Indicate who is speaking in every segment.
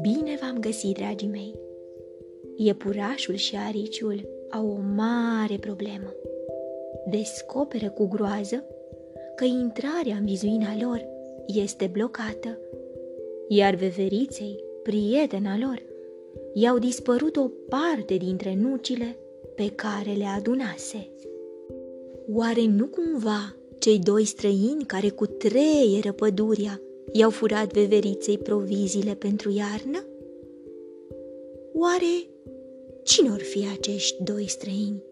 Speaker 1: Bine v-am găsit, dragii mei! Iepurașul și ariciul au o mare problemă. Descoperă cu groază că intrarea în vizuina lor este blocată, iar veveriței, prietena lor, i-au dispărut o parte dintre nucile pe care le adunase. Oare nu cumva cei doi străini care cu treieră păduria i-au furat veveriței proviziile pentru iarnă? Oare cine or fi acești doi străini?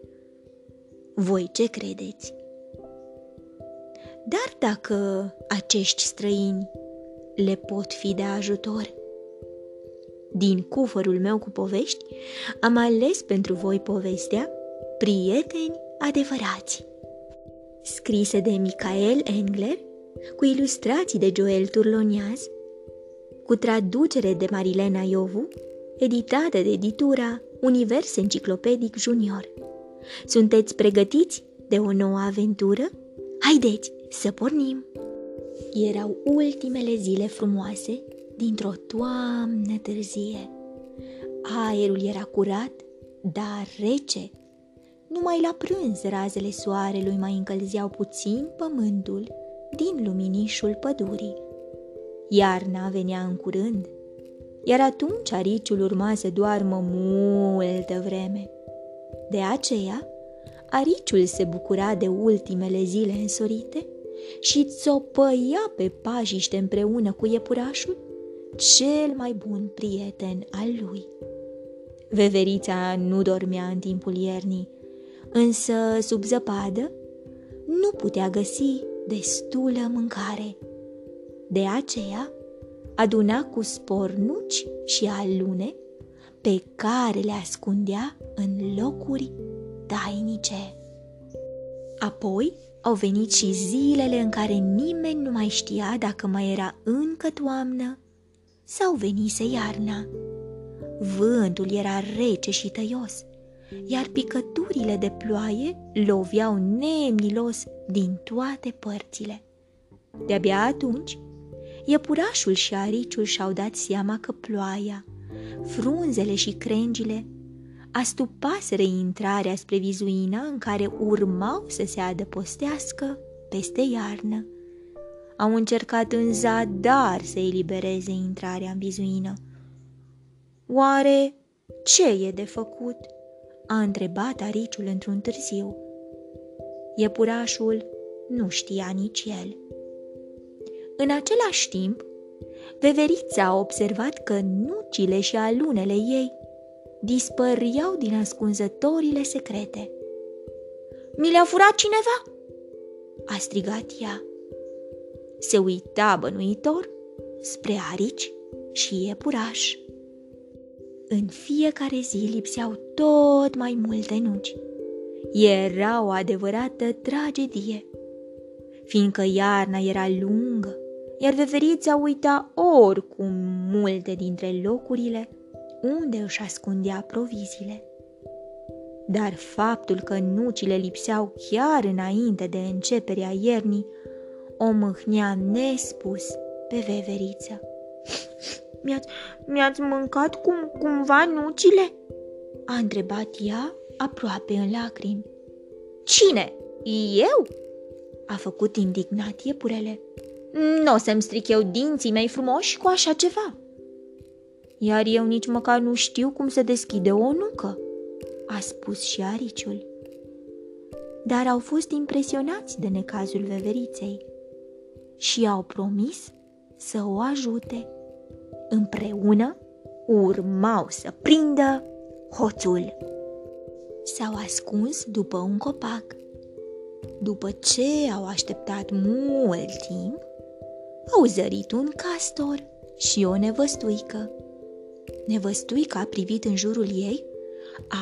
Speaker 1: Voi ce credeți? Dar dacă acești străini le pot fi de ajutor? Din cufărul meu cu povești, am ales pentru voi povestea Prieteni adevărați, scrise de Michael Engler, cu ilustrații de Joel Turloniaz, cu traducere de Marilena Iovu, editată de editura Univers Enciclopedic Junior. Sunteți pregătiți de o nouă aventură? Haideți să pornim! Erau ultimele zile frumoase dintr-o toamnă târzie. Aerul era curat, dar rece. Numai la prânz razele soarelui mai încălzeau puțin pământul din luminișul pădurii. Iarna venea în curând, iar atunci ariciul urma să doarmă multă vreme. De aceea, ariciul se bucura de ultimele zile însorite și țopăia pe pajiște împreună cu iepurașul cel mai bun prieten al lui. Veverița nu dormea în timpul iernii, însă sub zăpadă nu putea găsi destulă mâncare. De aceea aduna cu spornuci și alune pe care le ascundea în locuri tainice. Apoi au venit și zilele în care nimeni nu mai știa dacă mai era încă toamnă sau venise iarna. Vântul era rece și tăios, iar picăturile de ploaie loveau nemnilos din toate părțile. De-abia atunci, iepurașul și ariciul și-au dat seama că ploaia, frunzele și crengile astupaseră intrarea spre vizuina în care urmau să se adăpostească peste iarnă au încercat în zadar să elibereze intrarea în vizuină. Oare ce e de făcut? A întrebat ariciul într-un târziu. Iepurașul nu știa nici el. În același timp, veverița a observat că nucile și alunele ei dispăreau din ascunzătorile secrete. Mi le-a furat cineva?" a strigat ea se uita bănuitor spre arici și iepuraș. În fiecare zi lipseau tot mai multe nuci. Era o adevărată tragedie, fiindcă iarna era lungă, iar veverița uita oricum multe dintre locurile unde își ascundea proviziile. Dar faptul că nucile lipseau chiar înainte de începerea iernii o mâhnea nespus pe veveriță. Mi-ați, mi-ați mâncat cum, cumva nucile?" a întrebat ea aproape în lacrimi. Cine? Eu?" a făcut indignat iepurele. Nu o să-mi stric eu dinții mei frumoși cu așa ceva." Iar eu nici măcar nu știu cum se deschide o nucă, a spus și ariciul. Dar au fost impresionați de necazul veveriței și au promis să o ajute. Împreună urmau să prindă hoțul. S-au ascuns după un copac. După ce au așteptat mult timp, au zărit un castor și o nevăstuică. Nevăstuica a privit în jurul ei,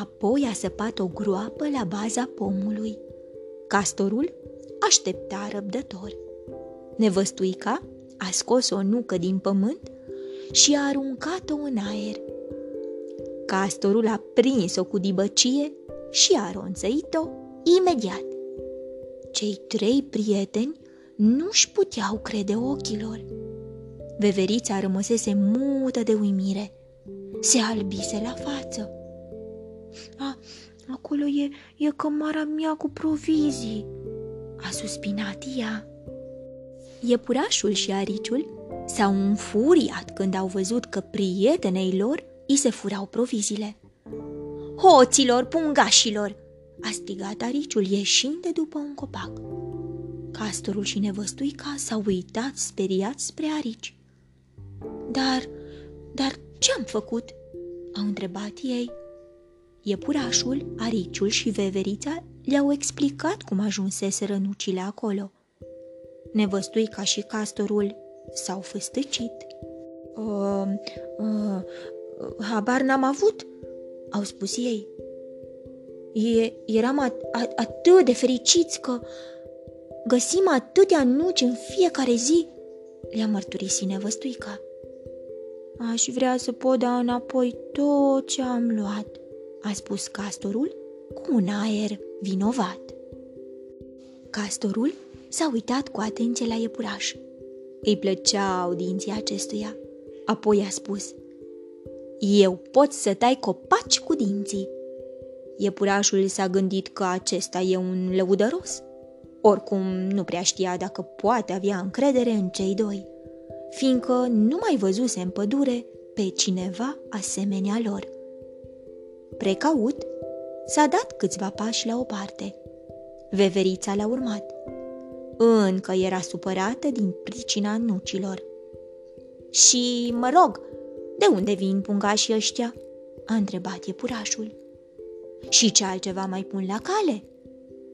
Speaker 1: apoi a săpat o groapă la baza pomului. Castorul aștepta răbdător. Nevăstuica a scos o nucă din pământ și a aruncat-o în aer. Castorul a prins-o cu dibăcie și a ronțăit-o imediat. Cei trei prieteni nu-și puteau crede ochilor. Veverița rămăsese mută de uimire. Se albise la față. A, acolo e, e cămara mea cu provizii, a suspinat ea. Iepurașul și ariciul s-au înfuriat când au văzut că prietenei lor îi se furau proviziile. Hoților, pungașilor! a strigat ariciul ieșind de după un copac. Castorul și nevăstuica s-au uitat speriat spre arici. Dar, dar ce-am făcut? au întrebat ei. Iepurașul, ariciul și veverița le-au explicat cum ajunseseră nucile acolo. Nevăstuica și castorul s-au făstăcit. Uh, uh, habar n-am avut, au spus ei. E, eram at- at- atât de fericiți că găsim atâtea nuci în fiecare zi, le-a mărturisit nevăstuica. Aș vrea să pot da înapoi tot ce am luat, a spus castorul cu un aer vinovat. Castorul s-a uitat cu atenție la iepuraș. Îi plăceau dinții acestuia. Apoi a spus, Eu pot să tai copaci cu dinții. Iepurașul s-a gândit că acesta e un lăudăros. Oricum, nu prea știa dacă poate avea încredere în cei doi, fiindcă nu mai văzuse în pădure pe cineva asemenea lor. Precaut, s-a dat câțiva pași la o parte. Veverița l-a urmat. Încă era supărată din pricina nucilor. Și, mă rog, de unde vin pungașii ăștia?" a întrebat iepurașul. Și ce altceva mai pun la cale?"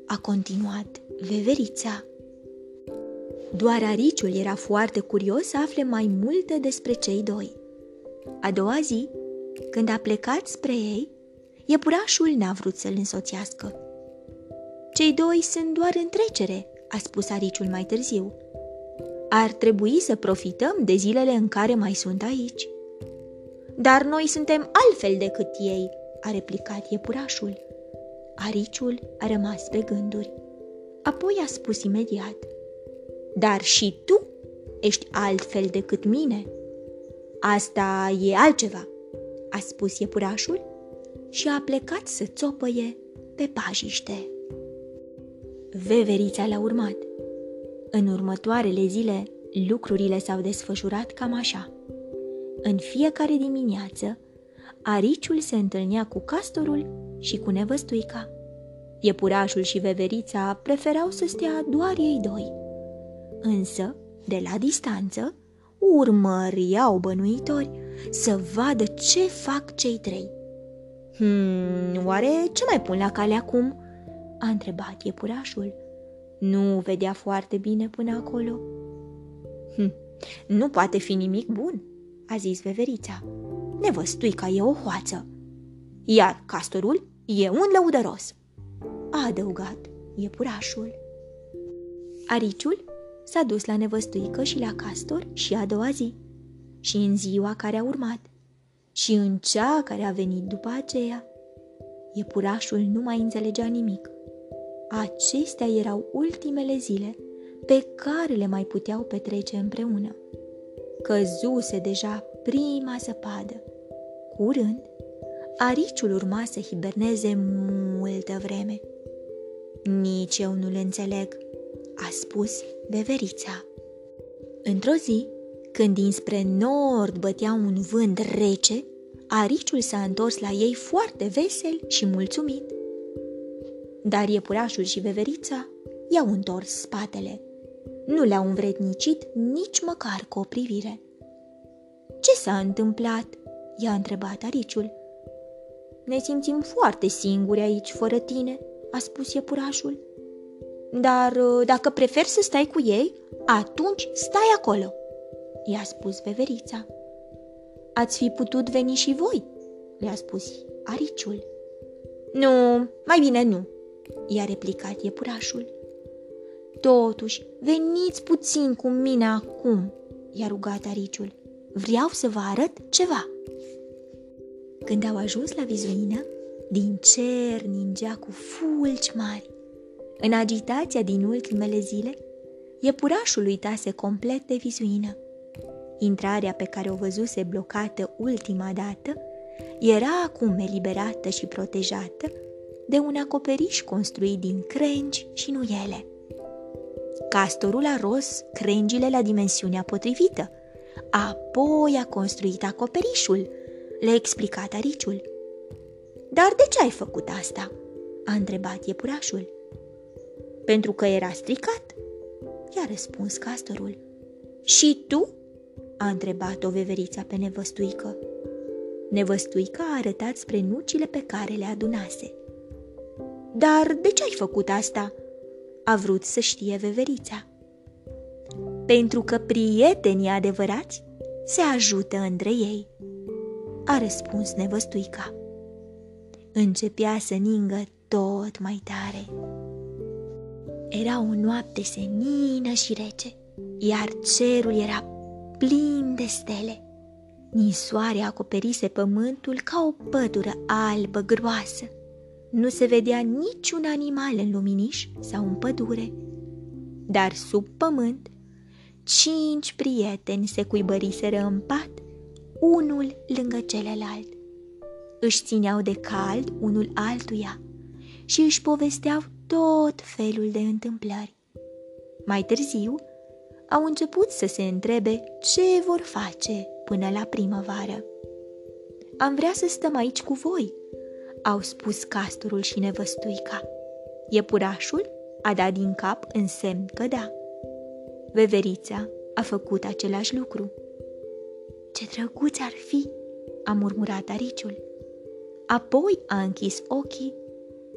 Speaker 1: a continuat veverița. Doar ariciul era foarte curios să afle mai multe despre cei doi. A doua zi, când a plecat spre ei, iepurașul n-a vrut să-l însoțească. Cei doi sunt doar în trecere, a spus ariciul mai târziu. Ar trebui să profităm de zilele în care mai sunt aici. Dar noi suntem altfel decât ei, a replicat iepurașul. Ariciul a rămas pe gânduri. Apoi a spus imediat. Dar și tu ești altfel decât mine. Asta e altceva, a spus iepurașul și a plecat să țopăie pe pajiște. Veverița l-a urmat. În următoarele zile, lucrurile s-au desfășurat cam așa. În fiecare dimineață, ariciul se întâlnea cu castorul și cu nevăstuica. Iepurașul și veverița preferau să stea doar ei doi. Însă, de la distanță, urmăriau bănuitori să vadă ce fac cei trei. Hmm, oare ce mai pun la cale acum?" A întrebat iepurașul. Nu vedea foarte bine până acolo. Hm, nu poate fi nimic bun, a zis veverița. Nevăstuica e o hoață, iar castorul e un lăudăros, a adăugat iepurașul. Ariciul s-a dus la nevăstuică și la castor și a doua zi, și în ziua care a urmat, și în cea care a venit după aceea. Iepurașul nu mai înțelegea nimic. Acestea erau ultimele zile pe care le mai puteau petrece împreună. Căzuse deja prima zăpadă. Curând, ariciul urma să hiberneze multă vreme. Nici eu nu-l înțeleg, a spus beverița. Într-o zi, când dinspre nord bătea un vânt rece, ariciul s-a întors la ei foarte vesel și mulțumit dar iepurașul și veverița i-au întors spatele. Nu le-au învrednicit nici măcar cu o privire. Ce s-a întâmplat?" i-a întrebat ariciul. Ne simțim foarte singuri aici, fără tine," a spus iepurașul. Dar uh, dacă preferi să stai cu ei, atunci stai acolo, i-a spus veverița. Ați fi putut veni și voi, le-a spus ariciul. Nu, mai bine nu, i-a replicat iepurașul. Totuși, veniți puțin cu mine acum, i-a rugat ariciul. Vreau să vă arăt ceva. Când au ajuns la vizuină, din cer ningea cu fulgi mari. În agitația din ultimele zile, iepurașul uitase complet de vizuină. Intrarea pe care o văzuse blocată ultima dată era acum eliberată și protejată de un acoperiș construit din crengi și nuiele. Castorul a ros crengile la dimensiunea potrivită, apoi a construit acoperișul, le-a explicat ariciul. Dar de ce ai făcut asta?" a întrebat iepurașul. Pentru că era stricat, i-a răspuns castorul. Și tu?" a întrebat-o veverița pe nevăstuică. Nevăstuica a arătat spre nucile pe care le adunase. Dar de ce ai făcut asta?" a vrut să știe veverița. Pentru că prietenii adevărați se ajută între ei, a răspuns nevăstuica. Începea să ningă tot mai tare. Era o noapte senină și rece, iar cerul era plin de stele. Nisoare acoperise pământul ca o pădură albă groasă. Nu se vedea niciun animal în luminiș sau în pădure, dar sub pământ cinci prieteni se cuibăriseră în pat, unul lângă celălalt. Își țineau de cald unul altuia și își povesteau tot felul de întâmplări. Mai târziu, au început să se întrebe ce vor face până la primăvară. Am vrea să stăm aici cu voi, au spus castorul și nevăstuica. Iepurașul a dat din cap în semn că da. Veverița a făcut același lucru. Ce drăguț ar fi, a murmurat ariciul. Apoi a închis ochii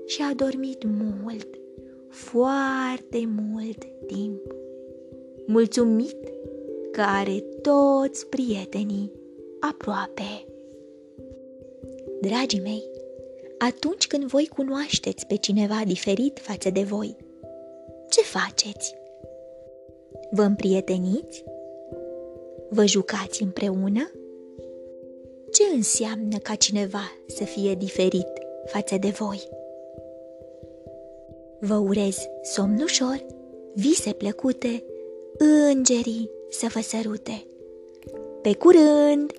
Speaker 1: și a dormit mult, foarte mult timp. Mulțumit că are toți prietenii aproape. Dragii mei, atunci când voi cunoașteți pe cineva diferit față de voi, ce faceți? Vă împrieteniți? Vă jucați împreună? Ce înseamnă ca cineva să fie diferit față de voi? Vă urez somn ușor, vise plăcute, îngerii să vă sărute. Pe curând!